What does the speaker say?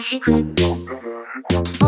I should.